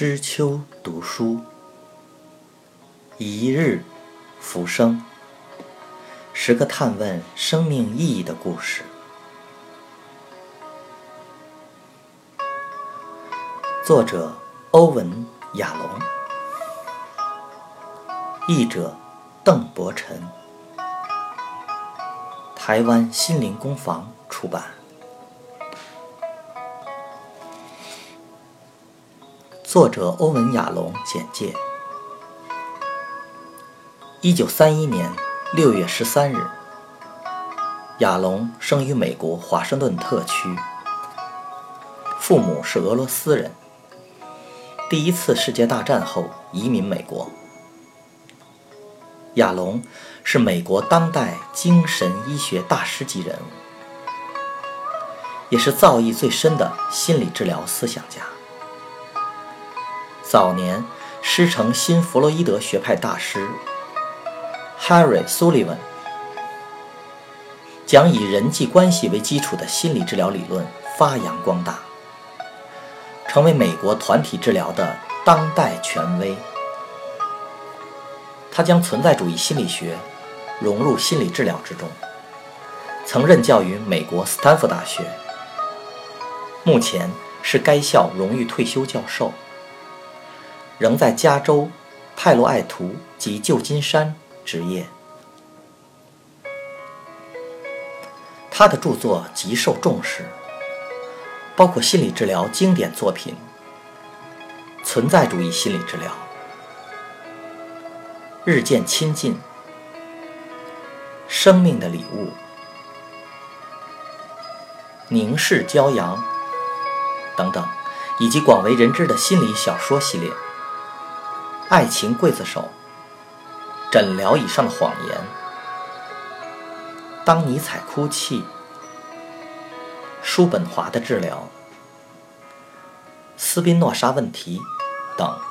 知秋读书，一日浮生，十个探问生命意义的故事。作者：欧文·亚龙，译者：邓伯辰，台湾心灵工坊出版。作者欧文·亚龙简介：一九三一年六月十三日，亚龙生于美国华盛顿特区，父母是俄罗斯人。第一次世界大战后移民美国。亚龙是美国当代精神医学大师级人物，也是造诣最深的心理治疗思想家。早年师承新弗洛伊德学派大师 Harry Sullivan，将以人际关系为基础的心理治疗理论发扬光大。成为美国团体治疗的当代权威。他将存在主义心理学融入心理治疗之中，曾任教于美国斯坦福大学，目前是该校荣誉退休教授，仍在加州派洛艾图及旧金山执业。他的著作极受重视。包括心理治疗经典作品《存在主义心理治疗》，日渐亲近、生命的礼物、凝视骄阳等等，以及广为人知的心理小说系列《爱情刽子手》《诊疗以上的谎言》《当尼采哭泣》。叔本华的治疗、斯宾诺莎问题等。